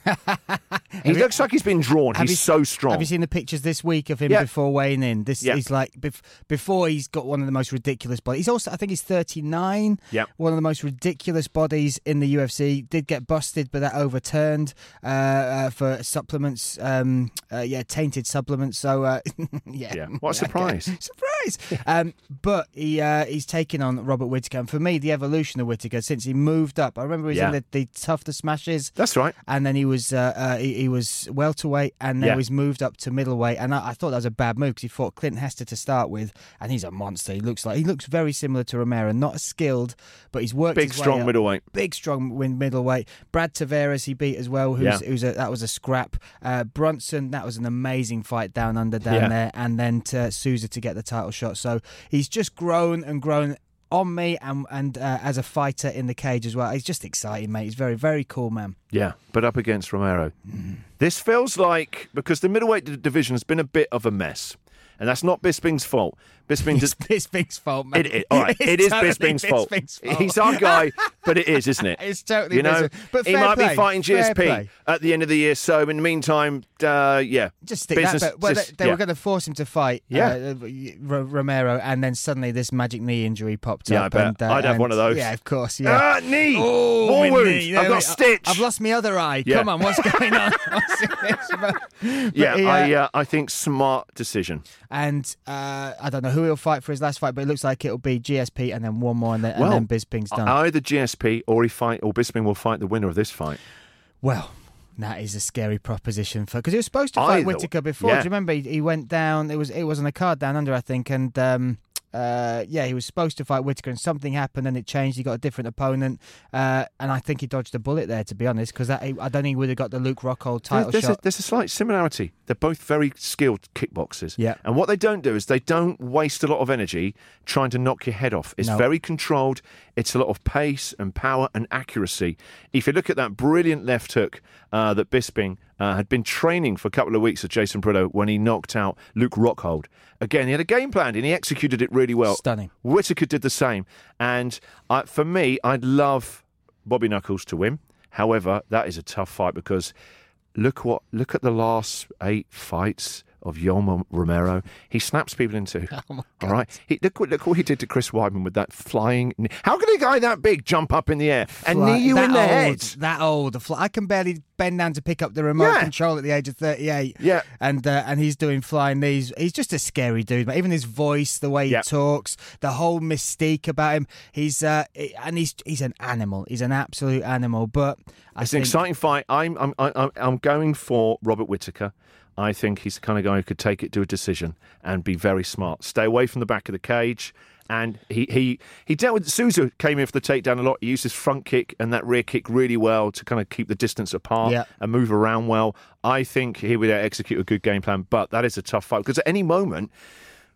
he looks like he's been drawn. He's you- so strong. Have you seen the pictures this week of him Yeah. before weighing in? This Yeah. is like bef- before he's got one of the most ridiculous bodies. He's also, I think, he's thirty nine. Yep. one of the most ridiculous bodies in the UFC. Did get busted, but that overturned uh, uh, for supplements. Um, uh, yeah, tainted supplements. So uh, yeah, Yeah. What a Okay. surprise. surprise! um, but he uh, he's taken on Robert Whitaker, and for me, the evolution of Whitaker since he moved up. I remember he was Yeah. in the, the smashes That's right. and then he was uh, uh, he, he was welterweight, and then Yeah. he was moved up to middleweight. And I, I thought that was a bad move because he fought Clint Hester to start with, and he's a monster. He looks like he looks very similar to Romero, not as skilled, but he's worked Big, his way strong up. middleweight. Big strong win middleweight. Brad Tavares he beat as well. Who's, Yeah. who's a, that was a scrap. Uh, Brunson that was an amazing fight down under down there, and then to Souza to get the title shot. So he's just grown and grown. On me and and uh, as a fighter in the cage as well, he's just exciting, mate. He's very very cool, man. Yeah, but up against Romero. Mm. This feels like because the middleweight division has been a bit of a mess, and that's not Bisping's fault. Bisping It's. Bisping's fault, man. It, it, all right, It's it is totally Bisping's fault. Bisping's fault. He's our guy, but it is, isn't it? It's totally You know, Bisping. But he might play, be fighting GSP at the end of the year. So in the meantime, uh, yeah, Just stick business. that. But, well, just- they, they yeah. were going to force him to fight Yeah. uh, R- Romero, and then suddenly this magic knee injury popped Yeah, I up. bet. and, uh, I'd have and- one of those. Yeah, of course. Yeah. Ah, knee. Oh, More wounds. knee. I've got stitch. I've lost my other eye. Yeah. Come on, what's going on? But Yeah, he, uh, I, uh, I think smart decision. and uh, I don't know who he'll fight for his last fight, but it looks like it'll be GSP and then one more, and then, Well, and then Bisping's done. Either GSP or he fight or Bisping will fight the winner of this fight. Well, that is a scary proposition for because he was supposed to fight Either- Whitaker before. yeah. Do you remember? He, he went down. It was it was on a card down under, I think, and um, uh, yeah, he was supposed to fight Whitaker, and something happened, and it changed. He got a different opponent, uh, and I think he dodged a bullet there, to be honest, because I don't think he would have got the Luke Rockhold title there's, shot. A, there's a slight similarity. They're both very skilled kickboxers. Yeah. And what they don't do is they don't waste a lot of energy trying to knock your head off. It's No. very controlled. It's a lot of pace and power and accuracy. If you look at that brilliant left hook uh, that Bisping uh, had been training for a couple of weeks with Jason Brito when he knocked out Luke Rockhold. Again, he had a game plan and he executed it really well. Stunning. Whitaker did the same. And uh, for me, I'd love Bobby Knuckles to win. However, that is a tough fight because look what look at the last eight fights of Yoel Romero. He snaps people in two. Oh all right. He, look, what- look what he did to Chris Weidman with that flying. How can a guy that big jump up in the air and Fly- knee you in the old, head? That old. I can barely bend down to pick up the remote Yeah. control at the age of 38. Yeah. And uh, and he's doing flying knees. He's just a scary dude. But even his voice, the way he Yeah. talks, the whole mystique about him. He's uh, and he's he's an animal. He's an absolute animal. But I It's an exciting fight. I'm I'm I'm, I'm going for Robert Whitaker. I think he's the kind of guy who could take it to a decision and be very smart. Stay away from the back of the cage. And he he he dealt with Souza came in for the takedown a lot. He used his front kick and that rear kick really well to kind of keep the distance apart Yeah. and move around well. I think he would execute a good game plan, but that is a tough fight because at any moment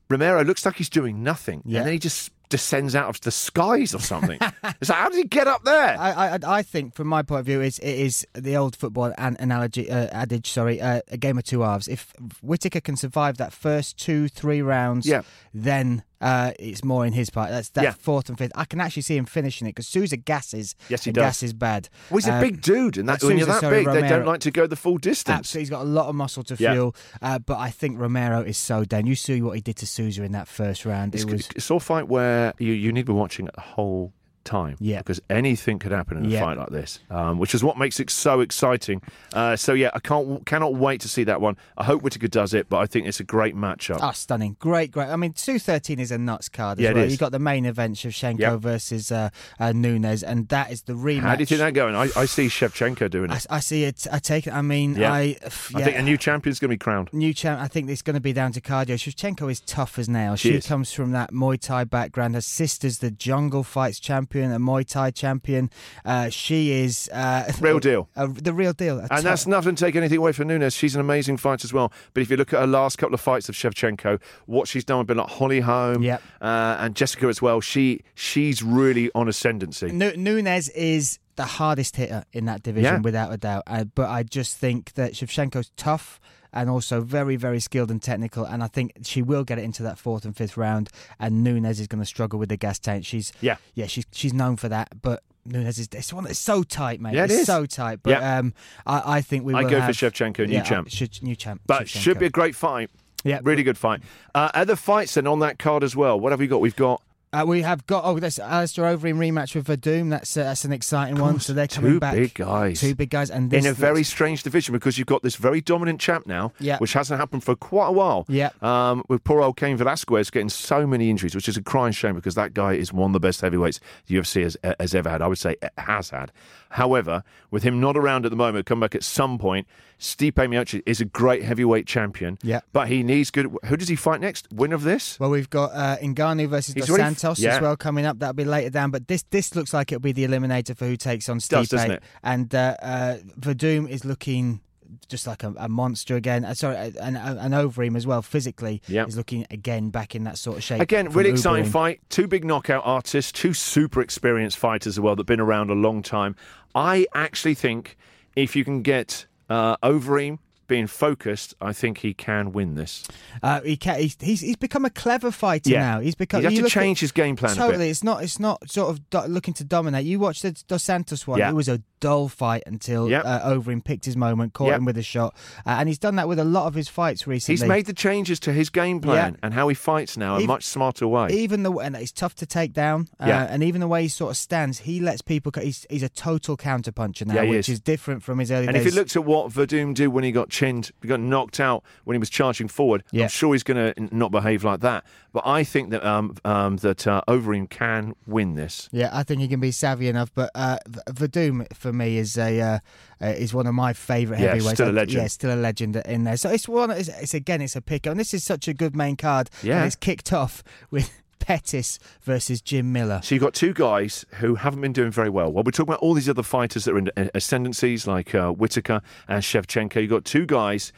Romero looks like he's doing nothing, Yeah. and then he just descends out of the skies or something. it's like, how did he get up there? I, I I think, from my point of view, is it is the old football an- analogy uh, adage. Sorry, uh, a game of two halves. If Whitaker can survive that first two three rounds, Yeah. then uh, it's more in his part. That's that Yeah. fourth and fifth. I can actually see him finishing it because Souza gasses. Yes, he and does. Gasses bad. Well, he's a Uh, big dude, and that, uh, when you're that sorry, big, they don't like to go the full distance. Absolutely, he's got a lot of muscle to Yeah. fuel. Uh, but I think Romero is so down. You see what he did to Souza in that first round. It's, it was it's all a fight where you, you need to be watching the whole time. Yeah. Because anything could happen in a Yeah. fight like this, um, which is what makes it so exciting. Uh, so yeah, I can't cannot wait to see that one. I hope Whitaker does it, but I think it's a great matchup. Oh, stunning. Great, great. I mean, 213 is a nuts card as Yeah, well. You've got the main event, Shevchenko Yep. versus uh, uh, Nunes, and that is the rematch. How do you think that going? I, I see Shevchenko doing it. I see it. I take it. I mean, Yeah. I, I think a new champion's going to be crowned. New champ. I think it's going to be down to cardio. Shevchenko is tough as nails. She She, comes from that Muay Thai background. Her sister's the jungle fights champion, a Muay Thai champion. Uh, she is uh, Real deal. a- the real deal. And tough- that's nothing to take anything away from Nunes. She's an amazing fighter as well. But if you look at her last couple of fights of Shevchenko, what she's done with been like Holly Holm Yep. uh, and Jessica as well, she she's really on ascendancy. Nu- Nunes is the hardest hitter in that division, Yeah. without a doubt. Uh, but I just think that Shevchenko's tough and also very, very skilled and technical. And I think she will get it into that fourth and fifth round. And Nunes is going to struggle with the gas tank. She's Yeah. yeah, she's she's known for that. But Nunes is this one that's so tight, mate. Yeah, it it's is. so tight. But Yeah. um, I, I think we. I go for Shevchenko, new yeah, champ. should- new champ. But should be a great fight. Yeah. Really good fight. Uh, other fights then on that card as well. What have we got? We've got Uh, we have got oh, that's Alistair Overeem rematch with Werdum. That's uh, that's an exciting one. So they're coming two back. big guys. Two big guys, and in a very strange division because you've got this very dominant champ now, Yeah. which hasn't happened for quite a while. Yeah. Um, with poor old Cain Velasquez getting so many injuries, which is a crying shame because that guy is one of the best heavyweights the UFC has, has ever had. I would say it has had. However, with him not around at the moment, come back at some point, Stipe Miocic is a great heavyweight champion. Yeah. But he needs good. Who does he fight next? Winner of this? Well, we've got uh, Ngannou versus He's Dos already- Santos yeah. as well coming up. That'll be later down. But this this looks like it'll be the eliminator for who takes on Stipe. Does, doesn't it? And uh, uh, Werdum is looking just like a, a monster again. Uh, sorry, uh, and, uh, and Overeem as well physically Yeah. is looking again back in that sort of shape. Again, from really exciting fight. Two big knockout artists, two super experienced fighters as well that've been around a long time. I actually think if you can get uh, Overeem being focused, I think he can win this. Uh, he can, he's, he's he's become a clever fighter Yeah. now. He's become. Have you to look at- change his game plan a bit. Totally, it's not. It's not sort of do- looking to dominate. You watched the Dos Santos one. Yeah. It was a dull fight until Yep. uh, Overeem picked his moment, caught Yep. him with a shot, uh, and he's done that with a lot of his fights recently. He's made the changes to his game plan Yeah. and how he fights now in a much smarter way. Even the and it's tough to take down, uh, Yeah. and even the way he sort of stands, he lets people. He's, he's a total counter puncher now, Yeah, which is. is. different from his early and if days. you looked at what Werdum did when he got chinned, he got knocked out when he was charging forward, Yeah. I'm sure he's going to not behave like that. But I think that um, um, that uh, Overeem can win this. Yeah, I think he can be savvy enough, but uh, Werdum for me is a uh, uh, is one of my favourite Yeah, heavyweights. still a legend. Yeah, still a legend in there. So it's one. It's, it's again, it's a pick, and this is such a good main card. Yeah. and it's kicked off with Pettis versus Jim Miller. So you've got two guys who haven't been doing very well. Well, we're talking about all these other fighters that are in ascendancies like uh, Whitaker and Shevchenko. You've got two guys,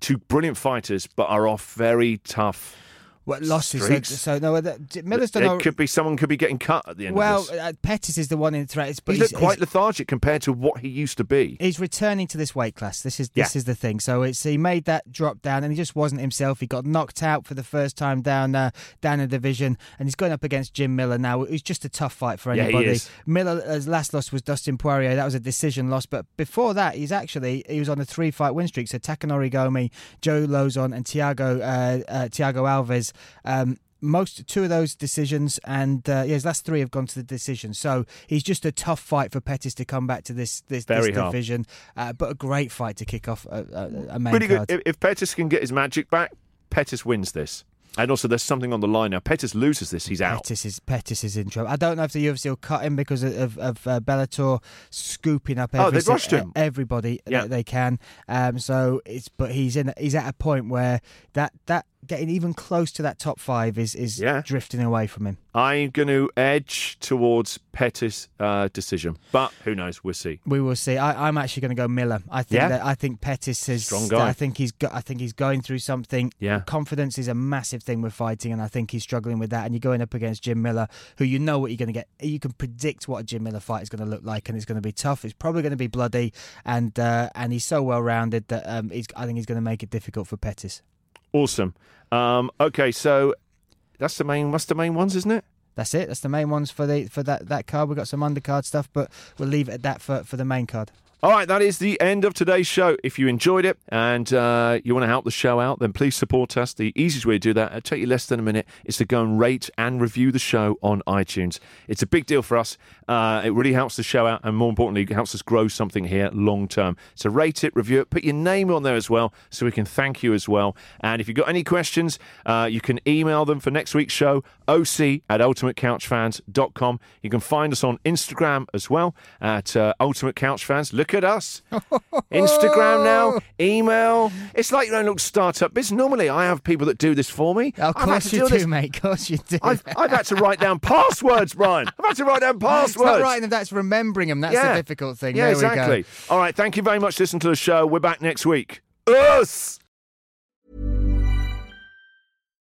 two brilliant fighters, but are off very tough What losses? So, streaks. so no, that, Miller's done. It all- could be someone could be getting cut at the end well, uh, Pettis is the one in threat. But He he's, looked quite he's- lethargic compared to what he used to be. He's returning to this weight class. This is this Yeah. is the thing. So it's he made that drop down, and he just wasn't himself. He got knocked out for the first time down uh, down in the division, and he's going up against Jim Miller now. It was just a tough fight for anybody. is. Miller's last loss was Dustin Poirier. That was a decision loss, but before that, he's actually he was on a three fight win streak. So Takanori Gomi, Joe Lauzon, and Thiago uh, uh, Thiago Alves. Um, most two of those decisions, and uh, yeah, his last three have gone to the decision. So he's just a tough fight for Pettis to come back to this this, this Very hard. division, uh, but a great fight to kick off a, a, a main Pretty good. card. If, if Pettis can get his magic back, Pettis wins this. And also, there's something on the line now. Pettis loses this, he's out. Pettis is Pettis is in trouble. I don't know if the UFC will cut him because of, of, of uh, Bellator scooping up Oh, they've si- rushed him. everybody Yeah. that they can. Um, so it's but he's in he's at a point where that that getting even close to that top five is is Yeah. drifting away from him. I'm going to edge towards Pettis' uh, decision, but who knows? We'll see. We will see. I, I'm actually going to go Miller. I think Yeah? that I think Pettis is Strong guy. I think he's got. I think he's going through something. Yeah. confidence is a massive thing with fighting, and I think he's struggling with that. And you're going up against Jim Miller, who you know what you're going to get. You can predict what a Jim Miller fight is going to look like, and it's going to be tough. It's probably going to be bloody, and uh, and he's so well rounded that um, he's, I think he's going to make it difficult for Pettis. Awesome. Um, okay, so that's the main. That's the main ones, isn't it? That's it. That's the main ones for the for that that card. We've got some undercard stuff, but we'll leave it at that for for the main card. All right, that is the end of today's show. If you enjoyed it and uh, you want to help the show out, then please support us. The easiest way to do that, it'll take you less than a minute, is to go and rate and review the show on iTunes. It's a big deal for us. Uh, it really helps the show out, and more importantly, it helps us grow something here long term. So rate it, review it, put your name on there as well, so we can thank you as well. And if you've got any questions, uh, you can email them for next week's show, oc at ultimatecouchfans.com. You can find us on Instagram as well at uh, Ultimate Couch Fans. Look at us. Instagram now, oh. email. It's like your own little startup business. Normally, I have people that do this for me. Of I've had course to you do do, this. mate. Of course you do. I've, I've had to write down passwords, Bryan. I've had to write down it's passwords. not writing them. That's remembering them. That's Yeah. the difficult thing. Yeah, there we go. exactly. All right, thank you very much for listening to the show. We're back next week. Us!